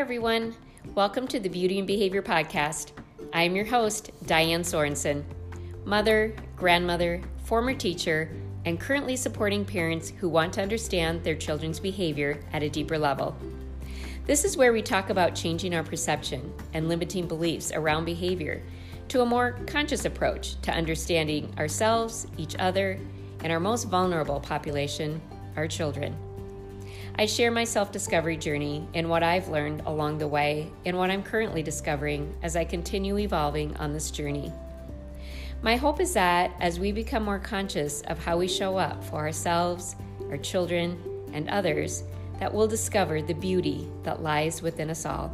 everyone. Welcome to the Beauty and Behavior Podcast. I am your host, Diane Sorensen, mother, grandmother, former teacher, and currently supporting parents who want to understand their children's behavior at a deeper level. This is where we talk about changing our perception and limiting beliefs around behavior to a more conscious approach to understanding ourselves, each other, and our most vulnerable population, our children. I share my self discovery journey and what I've learned along the way and what I'm currently discovering as I continue evolving on this journey. My hope is that as we become more conscious of how we show up for ourselves, our children, and others, that we'll discover the beauty that lies within us all.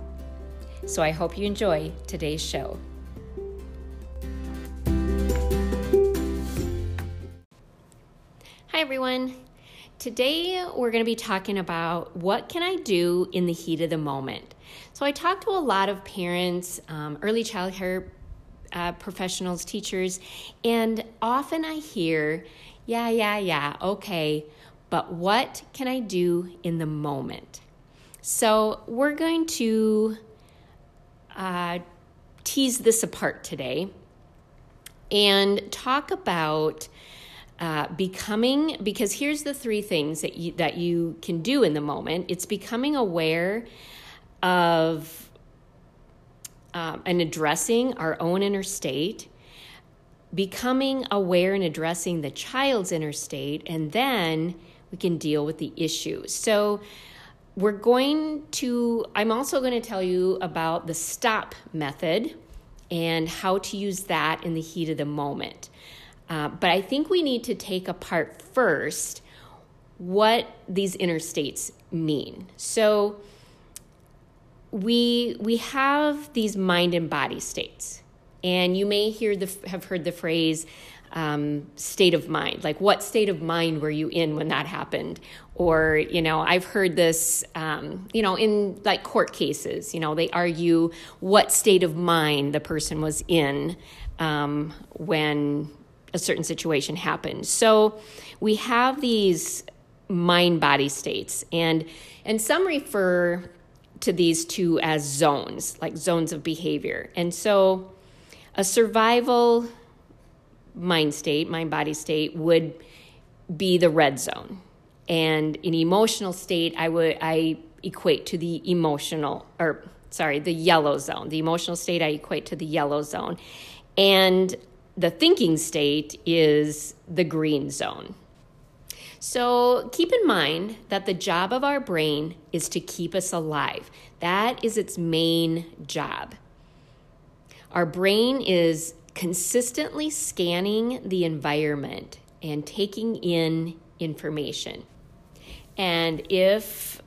So I hope you enjoy today's show. Hi everyone. Today we're going to be talking about what can I do in the heat of the moment. So I talk to a lot of parents, um, early childcare uh, professionals, teachers, and often I hear, "Yeah, yeah, yeah, okay, but what can I do in the moment?" So we're going to uh, tease this apart today and talk about uh, becoming because here's the three things that you that you can do in the moment. It's becoming aware of um, and addressing our own inner state becoming aware and addressing the child's inner state and then we can deal with the issue so we're going to i'm also going to tell you about the stop method and how to use that in the heat of the moment uh, but I think we need to take apart first what these inner states mean. So we we have these mind and body states, and you may hear the have heard the phrase um, state of mind. Like, what state of mind were you in when that happened? Or, you know, I've heard this, um, you know, in like court cases, you know, they argue what state of mind the person was in um, when a certain situation happened. So we have these mind body states and and some refer to these two as zones, like zones of behavior. And so a survival mind state, mind body state would be the red zone. And an emotional state I would I equate to the emotional or sorry, the yellow zone. The emotional state I equate to the yellow zone. And the thinking state is the green zone. So keep in mind that the job of our brain is to keep us alive. That is its main job. Our brain is consistently scanning the environment and taking in information. And if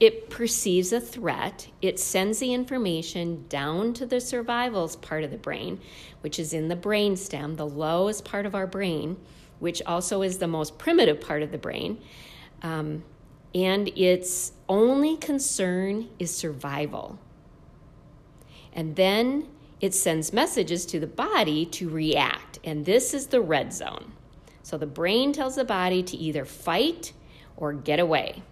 it perceives a threat, it sends the information down to the survivals part of the brain, which is in the brain stem, the lowest part of our brain, which also is the most primitive part of the brain. Um, and its only concern is survival. And then it sends messages to the body to react. And this is the red zone. So the brain tells the body to either fight or get away.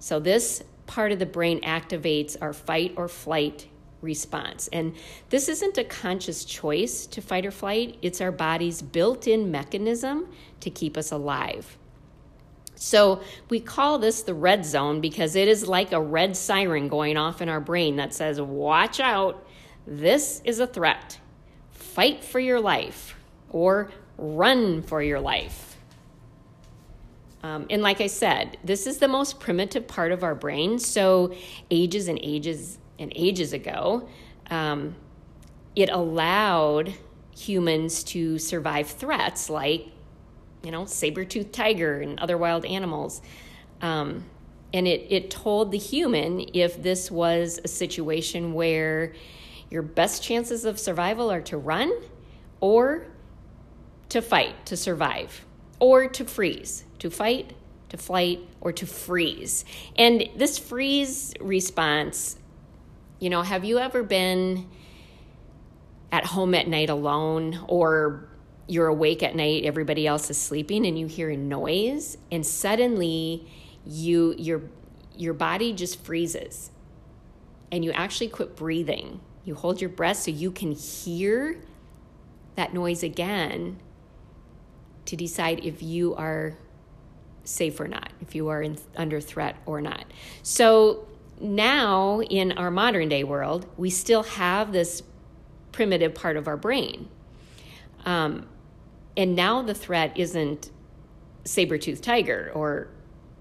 So, this part of the brain activates our fight or flight response. And this isn't a conscious choice to fight or flight, it's our body's built in mechanism to keep us alive. So, we call this the red zone because it is like a red siren going off in our brain that says, Watch out, this is a threat. Fight for your life or run for your life. Um, and like I said, this is the most primitive part of our brain. So, ages and ages and ages ago, um, it allowed humans to survive threats like, you know, saber toothed tiger and other wild animals. Um, and it, it told the human if this was a situation where your best chances of survival are to run or to fight, to survive, or to freeze to fight, to flight, or to freeze. And this freeze response, you know, have you ever been at home at night alone or you're awake at night, everybody else is sleeping and you hear a noise and suddenly you your your body just freezes and you actually quit breathing. You hold your breath so you can hear that noise again to decide if you are safe or not, if you are in, under threat or not. So now in our modern day world, we still have this primitive part of our brain. Um, and now the threat isn't saber-toothed tiger or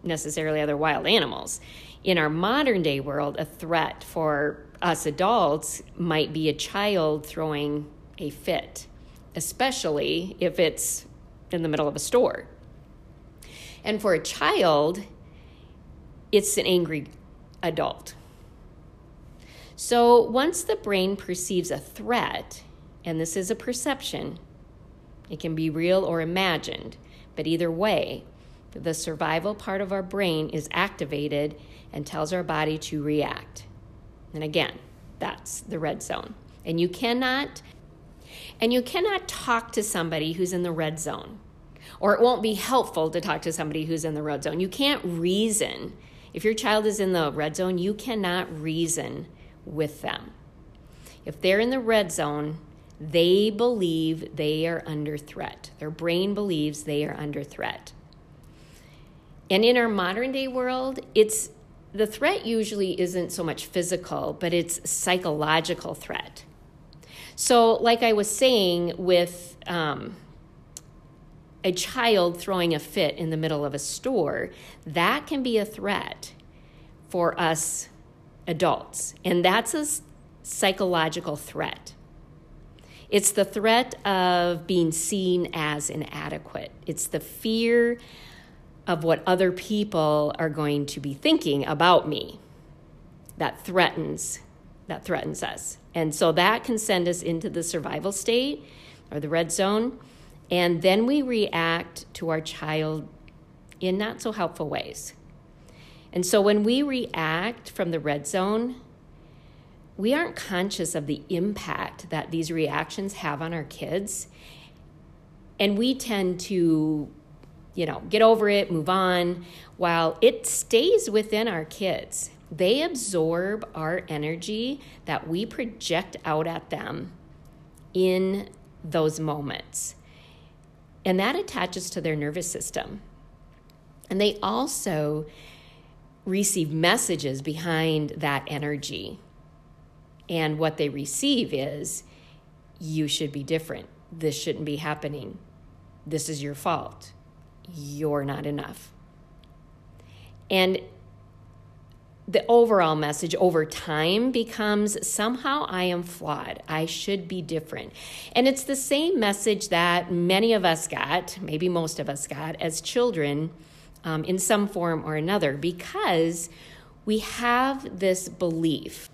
necessarily other wild animals. In our modern day world, a threat for us adults might be a child throwing a fit, especially if it's in the middle of a store. And for a child, it's an angry adult. So once the brain perceives a threat, and this is a perception, it can be real or imagined, but either way, the survival part of our brain is activated and tells our body to react. And again, that's the red zone. And you cannot and you cannot talk to somebody who's in the red zone. Or it won't be helpful to talk to somebody who's in the red zone. You can't reason. If your child is in the red zone, you cannot reason with them. If they're in the red zone, they believe they are under threat. Their brain believes they are under threat. And in our modern day world, it's the threat usually isn't so much physical, but it's psychological threat. So, like I was saying, with um, a child throwing a fit in the middle of a store, that can be a threat for us adults. And that's a psychological threat. It's the threat of being seen as inadequate. It's the fear of what other people are going to be thinking about me that threatens that threatens us. And so that can send us into the survival state or the red zone. And then we react to our child in not so helpful ways. And so when we react from the red zone, we aren't conscious of the impact that these reactions have on our kids. And we tend to, you know, get over it, move on, while it stays within our kids. They absorb our energy that we project out at them in those moments. And that attaches to their nervous system. And they also receive messages behind that energy. And what they receive is, you should be different. This shouldn't be happening. This is your fault. You're not enough. And the overall message over time becomes somehow I am flawed. I should be different. And it's the same message that many of us got, maybe most of us got, as children um, in some form or another, because we have this belief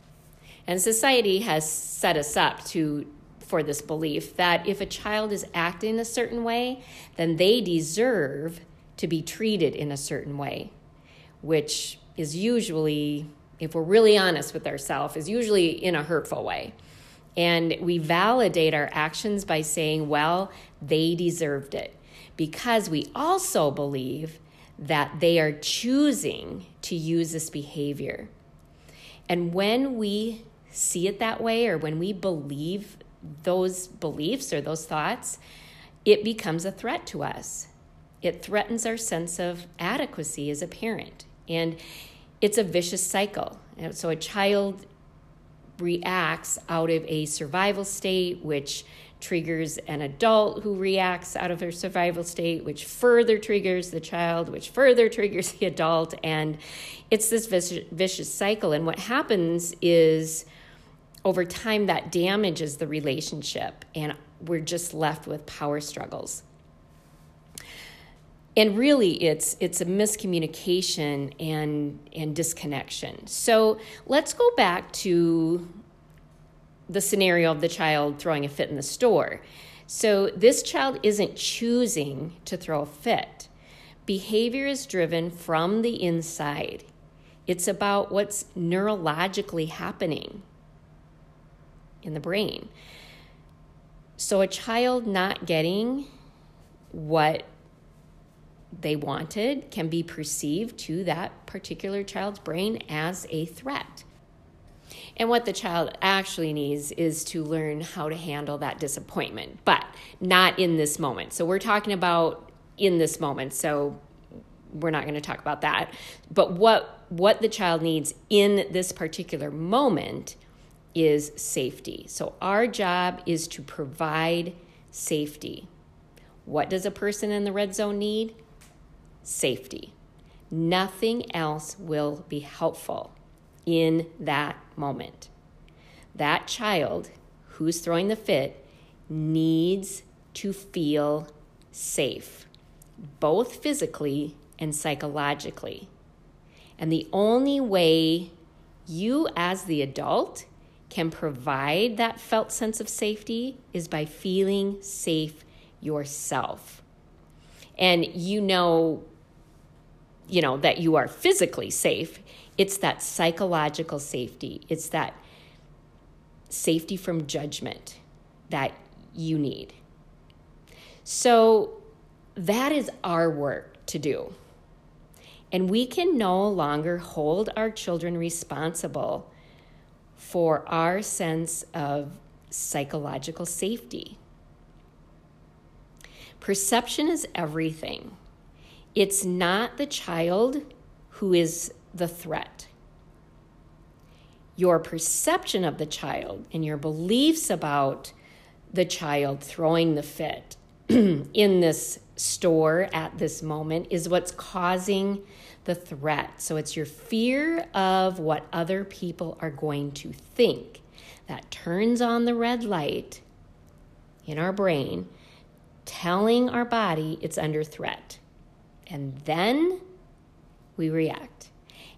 and society has set us up to for this belief that if a child is acting a certain way, then they deserve to be treated in a certain way, which is usually, if we're really honest with ourselves, is usually in a hurtful way. And we validate our actions by saying, well, they deserved it. Because we also believe that they are choosing to use this behavior. And when we see it that way or when we believe those beliefs or those thoughts, it becomes a threat to us. It threatens our sense of adequacy as a parent. And it's a vicious cycle. So a child reacts out of a survival state, which triggers an adult who reacts out of their survival state, which further triggers the child, which further triggers the adult. And it's this vicious, vicious cycle. And what happens is over time that damages the relationship and we're just left with power struggles and really it's it's a miscommunication and and disconnection. So let's go back to the scenario of the child throwing a fit in the store. So this child isn't choosing to throw a fit. Behavior is driven from the inside. It's about what's neurologically happening in the brain. So, a child not getting what they wanted can be perceived to that particular child's brain as a threat. And what the child actually needs is to learn how to handle that disappointment, but not in this moment. So we're talking about in this moment. So we're not going to talk about that. But what what the child needs in this particular moment is safety. So our job is to provide safety. What does a person in the red zone need? Safety. Nothing else will be helpful in that moment. That child who's throwing the fit needs to feel safe, both physically and psychologically. And the only way you, as the adult, can provide that felt sense of safety is by feeling safe yourself. And you know, you know, that you are physically safe. It's that psychological safety. It's that safety from judgment that you need. So that is our work to do. And we can no longer hold our children responsible for our sense of psychological safety. Perception is everything. It's not the child who is the threat. Your perception of the child and your beliefs about the child throwing the fit in this store at this moment is what's causing the threat. So it's your fear of what other people are going to think that turns on the red light in our brain, telling our body it's under threat. And then we react.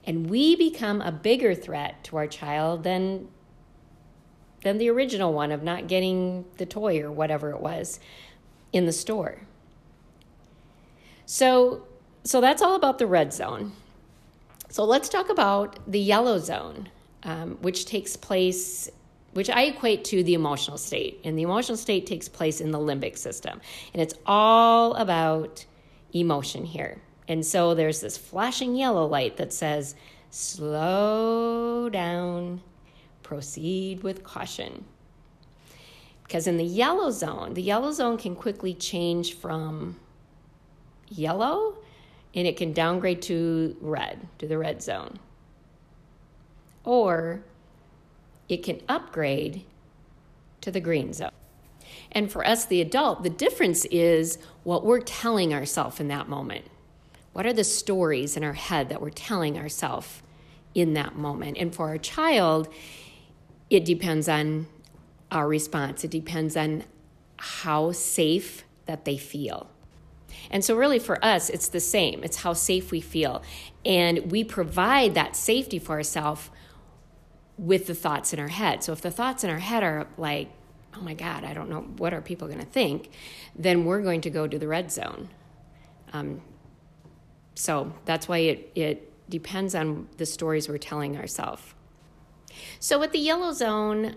And we become a bigger threat to our child than than the original one of not getting the toy or whatever it was in the store. So so that's all about the red zone. So let's talk about the yellow zone, um, which takes place, which I equate to the emotional state. And the emotional state takes place in the limbic system. And it's all about emotion here. And so there's this flashing yellow light that says, slow down, proceed with caution. Because in the yellow zone, the yellow zone can quickly change from yellow and it can downgrade to red, to the red zone. Or it can upgrade to the green zone. And for us, the adult, the difference is what we're telling ourselves in that moment. What are the stories in our head that we're telling ourselves in that moment? And for our child, it depends on our response, it depends on how safe that they feel. And so, really, for us, it's the same. It's how safe we feel. And we provide that safety for ourselves with the thoughts in our head. So, if the thoughts in our head are like, oh my God, I don't know, what are people going to think? Then we're going to go to the red zone. Um, so, that's why it, it depends on the stories we're telling ourselves. So, with the yellow zone,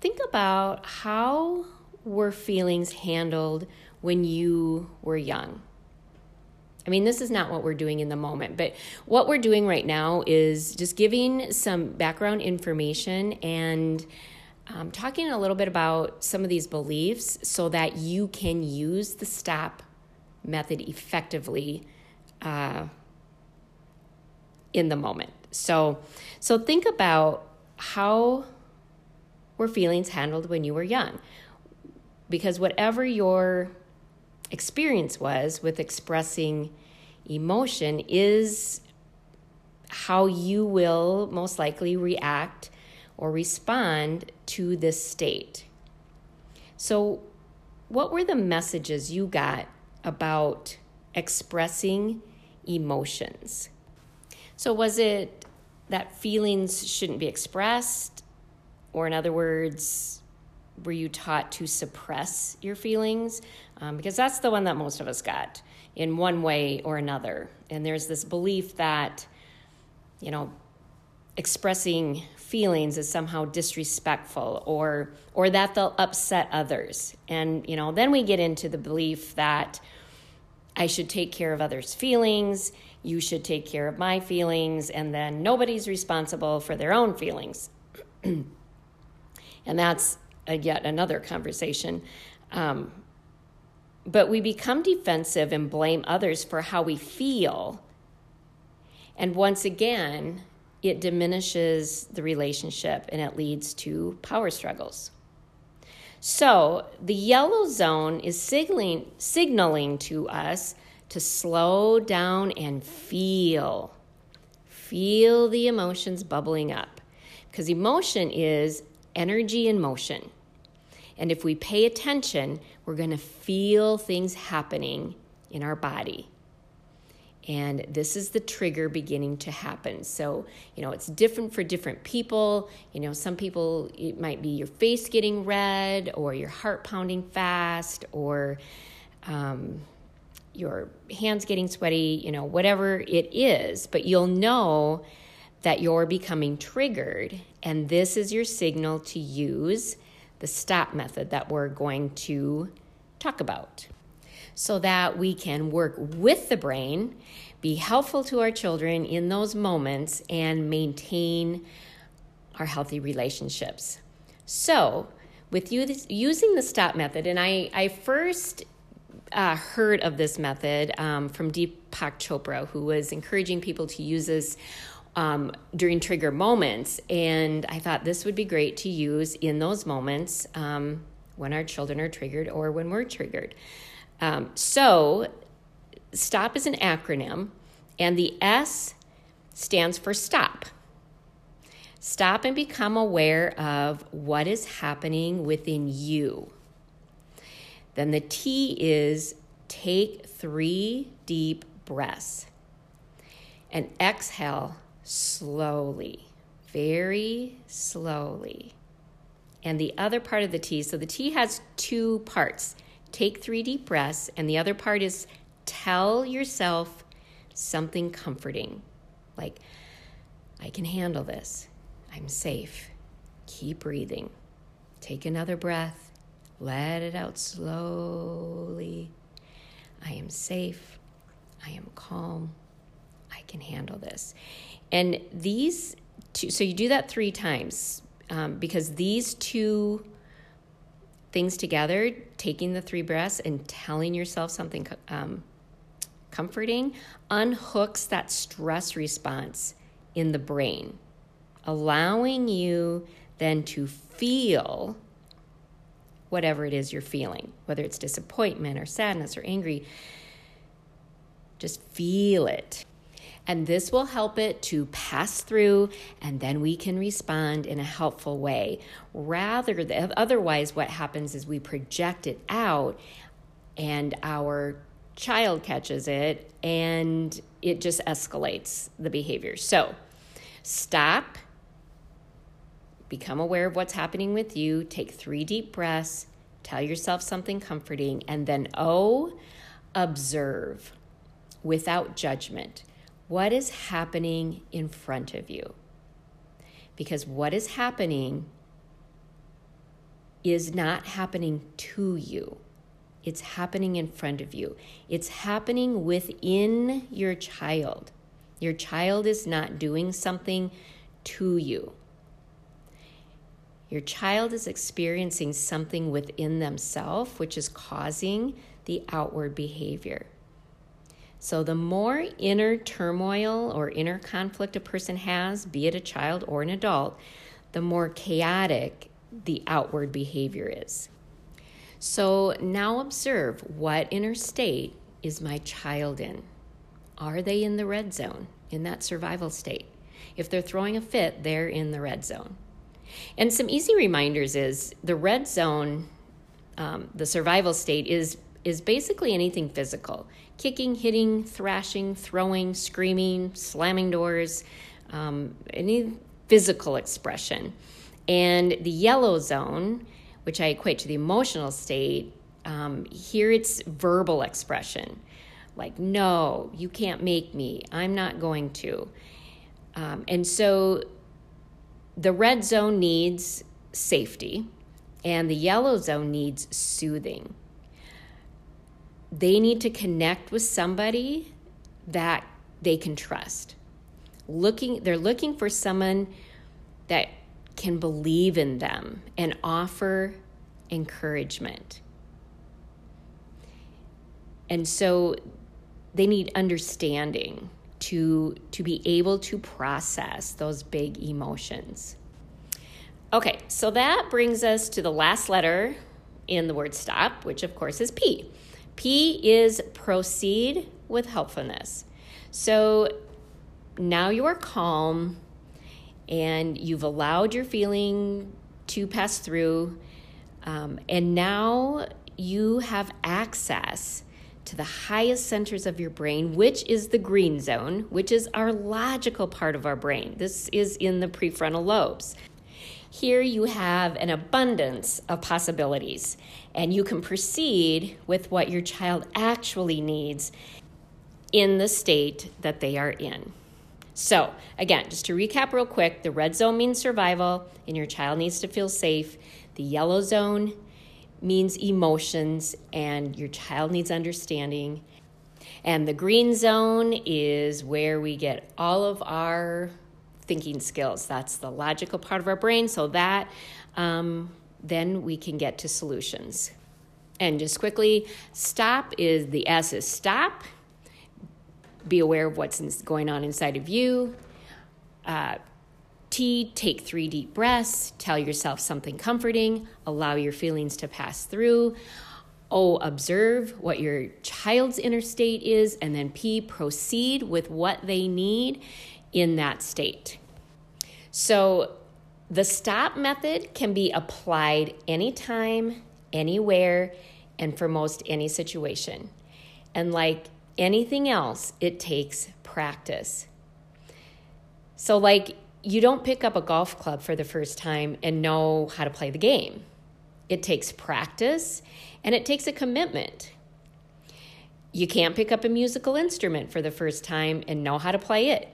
think about how were feelings handled when you were young. I mean, this is not what we're doing in the moment, but what we're doing right now is just giving some background information and um, talking a little bit about some of these beliefs so that you can use the stop method effectively uh, in the moment. So, so think about how were feelings handled when you were young, because whatever your experience was with expressing emotion is how you will most likely react or respond to this state. So, what were the messages you got about expressing emotions? So, was it that feelings shouldn't be expressed? Or, in other words, were you taught to suppress your feelings? Um, because that's the one that most of us got in one way or another. And there's this belief that, you know, expressing feelings is somehow disrespectful or or that they'll upset others. And, you know, then we get into the belief that I should take care of others' feelings, you should take care of my feelings, and then nobody's responsible for their own feelings. and that's a, yet another conversation. Um, but we become defensive and blame others for how we feel. And once again, it diminishes the relationship and it leads to power struggles. So the yellow zone is signaling, signaling to us to slow down and feel. Feel the emotions bubbling up. Because emotion is energy in motion. And if we pay attention, we're going to feel things happening in our body and this is the trigger beginning to happen. So you know it's different for different people. You know some people it might be your face getting red or your heart pounding fast or um, your hands getting sweaty you know whatever it is. But you'll know that you're becoming triggered. And this is your signal to use the stop method that we're going to talk about so that we can work with the brain, be helpful to our children in those moments, and maintain our healthy relationships. So, with you using the stop method, and I, I first uh, heard of this method um, from Deepak Chopra, who was encouraging people to use this um, during trigger moments. And I thought this would be great to use in those moments um, when our children are triggered or when we're triggered. Um, so, STOP is an acronym, and the S stands for stop. Stop and become aware of what is happening within you. Then the T is take three deep breaths and exhale slowly, very slowly. And the other part of the T, so the T has two parts take three deep breaths, and the other part is tell yourself something comforting. Like, I can handle this. I'm safe. Keep breathing. Take another breath. Let it out slowly. I am safe. I am calm. I can handle this. And these two, so you do that three times um, because these two things together, taking the three breaths and telling yourself something um, comforting, unhooks that stress response in the brain, allowing you then to feel whatever it is you're feeling, whether it's disappointment or sadness or angry. Just feel it and this will help it to pass through and then we can respond in a helpful way. Rather than otherwise what happens is we project it out and our child catches it and it just escalates the behavior. So stop. Become aware of what's happening with you. Take three deep breaths. Tell yourself something comforting and then oh observe without judgment what is happening in front of you. Because what is happening is not happening to you, it's happening in front of you. It's happening within your child. Your child is not doing something to you. Your child is experiencing something within themselves which is causing the outward behavior. So, the more inner turmoil or inner conflict a person has, be it a child or an adult, the more chaotic the outward behavior is. So, now observe what inner state is my child in? Are they in the red zone, in that survival state? If they're throwing a fit, they're in the red zone. And some easy reminders is the red zone, um, the survival state, is is basically anything physical kicking, hitting, thrashing, throwing, screaming, slamming doors, um, any physical expression. And the yellow zone, which I equate to the emotional state, um, here it's verbal expression like, no, you can't make me, I'm not going to. Um, and so the red zone needs safety, and the yellow zone needs soothing. They need to connect with somebody that they can trust. Looking, they're looking for someone that can believe in them and offer encouragement. And so they need understanding to, to be able to process those big emotions. Okay, so that brings us to the last letter in the word stop, which of course is P. P is proceed with helpfulness. So now you are calm and you've allowed your feeling to pass through, um, and now you have access to the highest centers of your brain, which is the green zone, which is our logical part of our brain. This is in the prefrontal lobes. Here you have an abundance of possibilities, and you can proceed with what your child actually needs in the state that they are in. So, again, just to recap real quick the red zone means survival, and your child needs to feel safe. The yellow zone means emotions, and your child needs understanding. And the green zone is where we get all of our thinking skills. That's the logical part of our brain. So that um, then we can get to solutions. And just quickly, stop is the S is stop. Be aware of what's going on inside of you. Uh, T, take three deep breaths, tell yourself something comforting, allow your feelings to pass through. O, observe what your child's inner state is. And then P, proceed with what they need in that state. So the stop method can be applied anytime, anywhere, and for most any situation. And like anything else, it takes practice. So, like you don't pick up a golf club for the first time and know how to play the game. It takes practice and it takes a commitment. You can't pick up a musical instrument for the first time and know how to play it.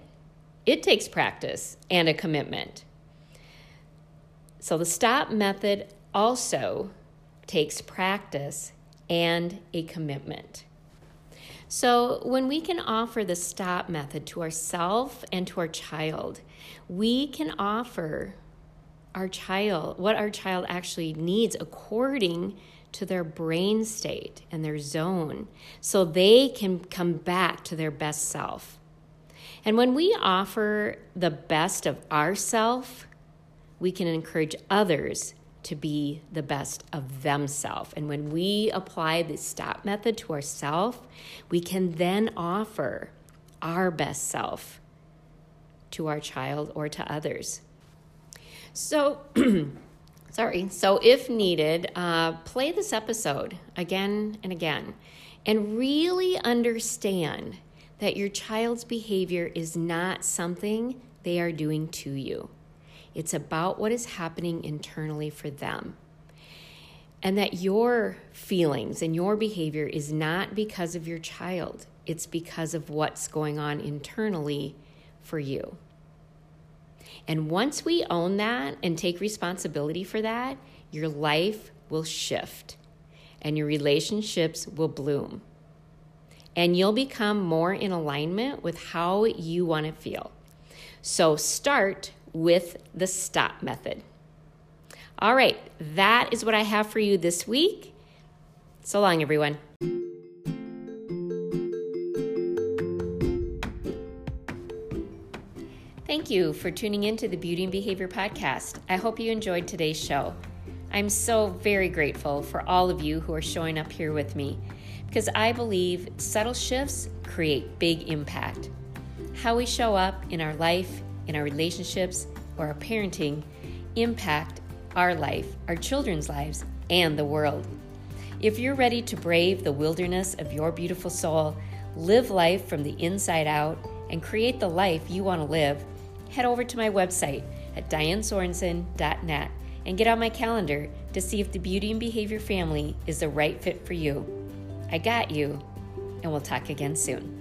It takes practice and a commitment. So the stop method also takes practice and a commitment. So, when we can offer the stop method to ourselves and to our child, we can offer our child what our child actually needs according to their brain state and their zone so they can come back to their best self. And when we offer the best of ourself, we can encourage others to be the best of themselves. And when we apply the stop method to ourselves, we can then offer our best self to our child or to others. So, sorry. So, if needed, uh, play this episode again and again and really understand that your child's behavior is not something they are doing to you. It's about what is happening internally for them. And that your feelings and your behavior is not because of your child, it's because of what's going on internally for you. And once we own that and take responsibility for that, your life will shift and your relationships will bloom. And you'll become more in alignment with how you want to feel. So start with the stop method. All right, that is what I have for you this week. So long, everyone. Thank you for tuning in to the Beauty and Behavior Podcast. I hope you enjoyed today's show. I'm so very grateful for all of you who are showing up here with me because I believe subtle shifts create big impact. How we show up in our life in our relationships or our parenting impact our life, our children's lives, and the world. If you're ready to brave the wilderness of your beautiful soul, live life from the inside out, and create the life you want to live, head over to my website at dianesorensen.net and get on my calendar to see if the Beauty and Behavior family is the right fit for you. I got you, and we'll talk again soon.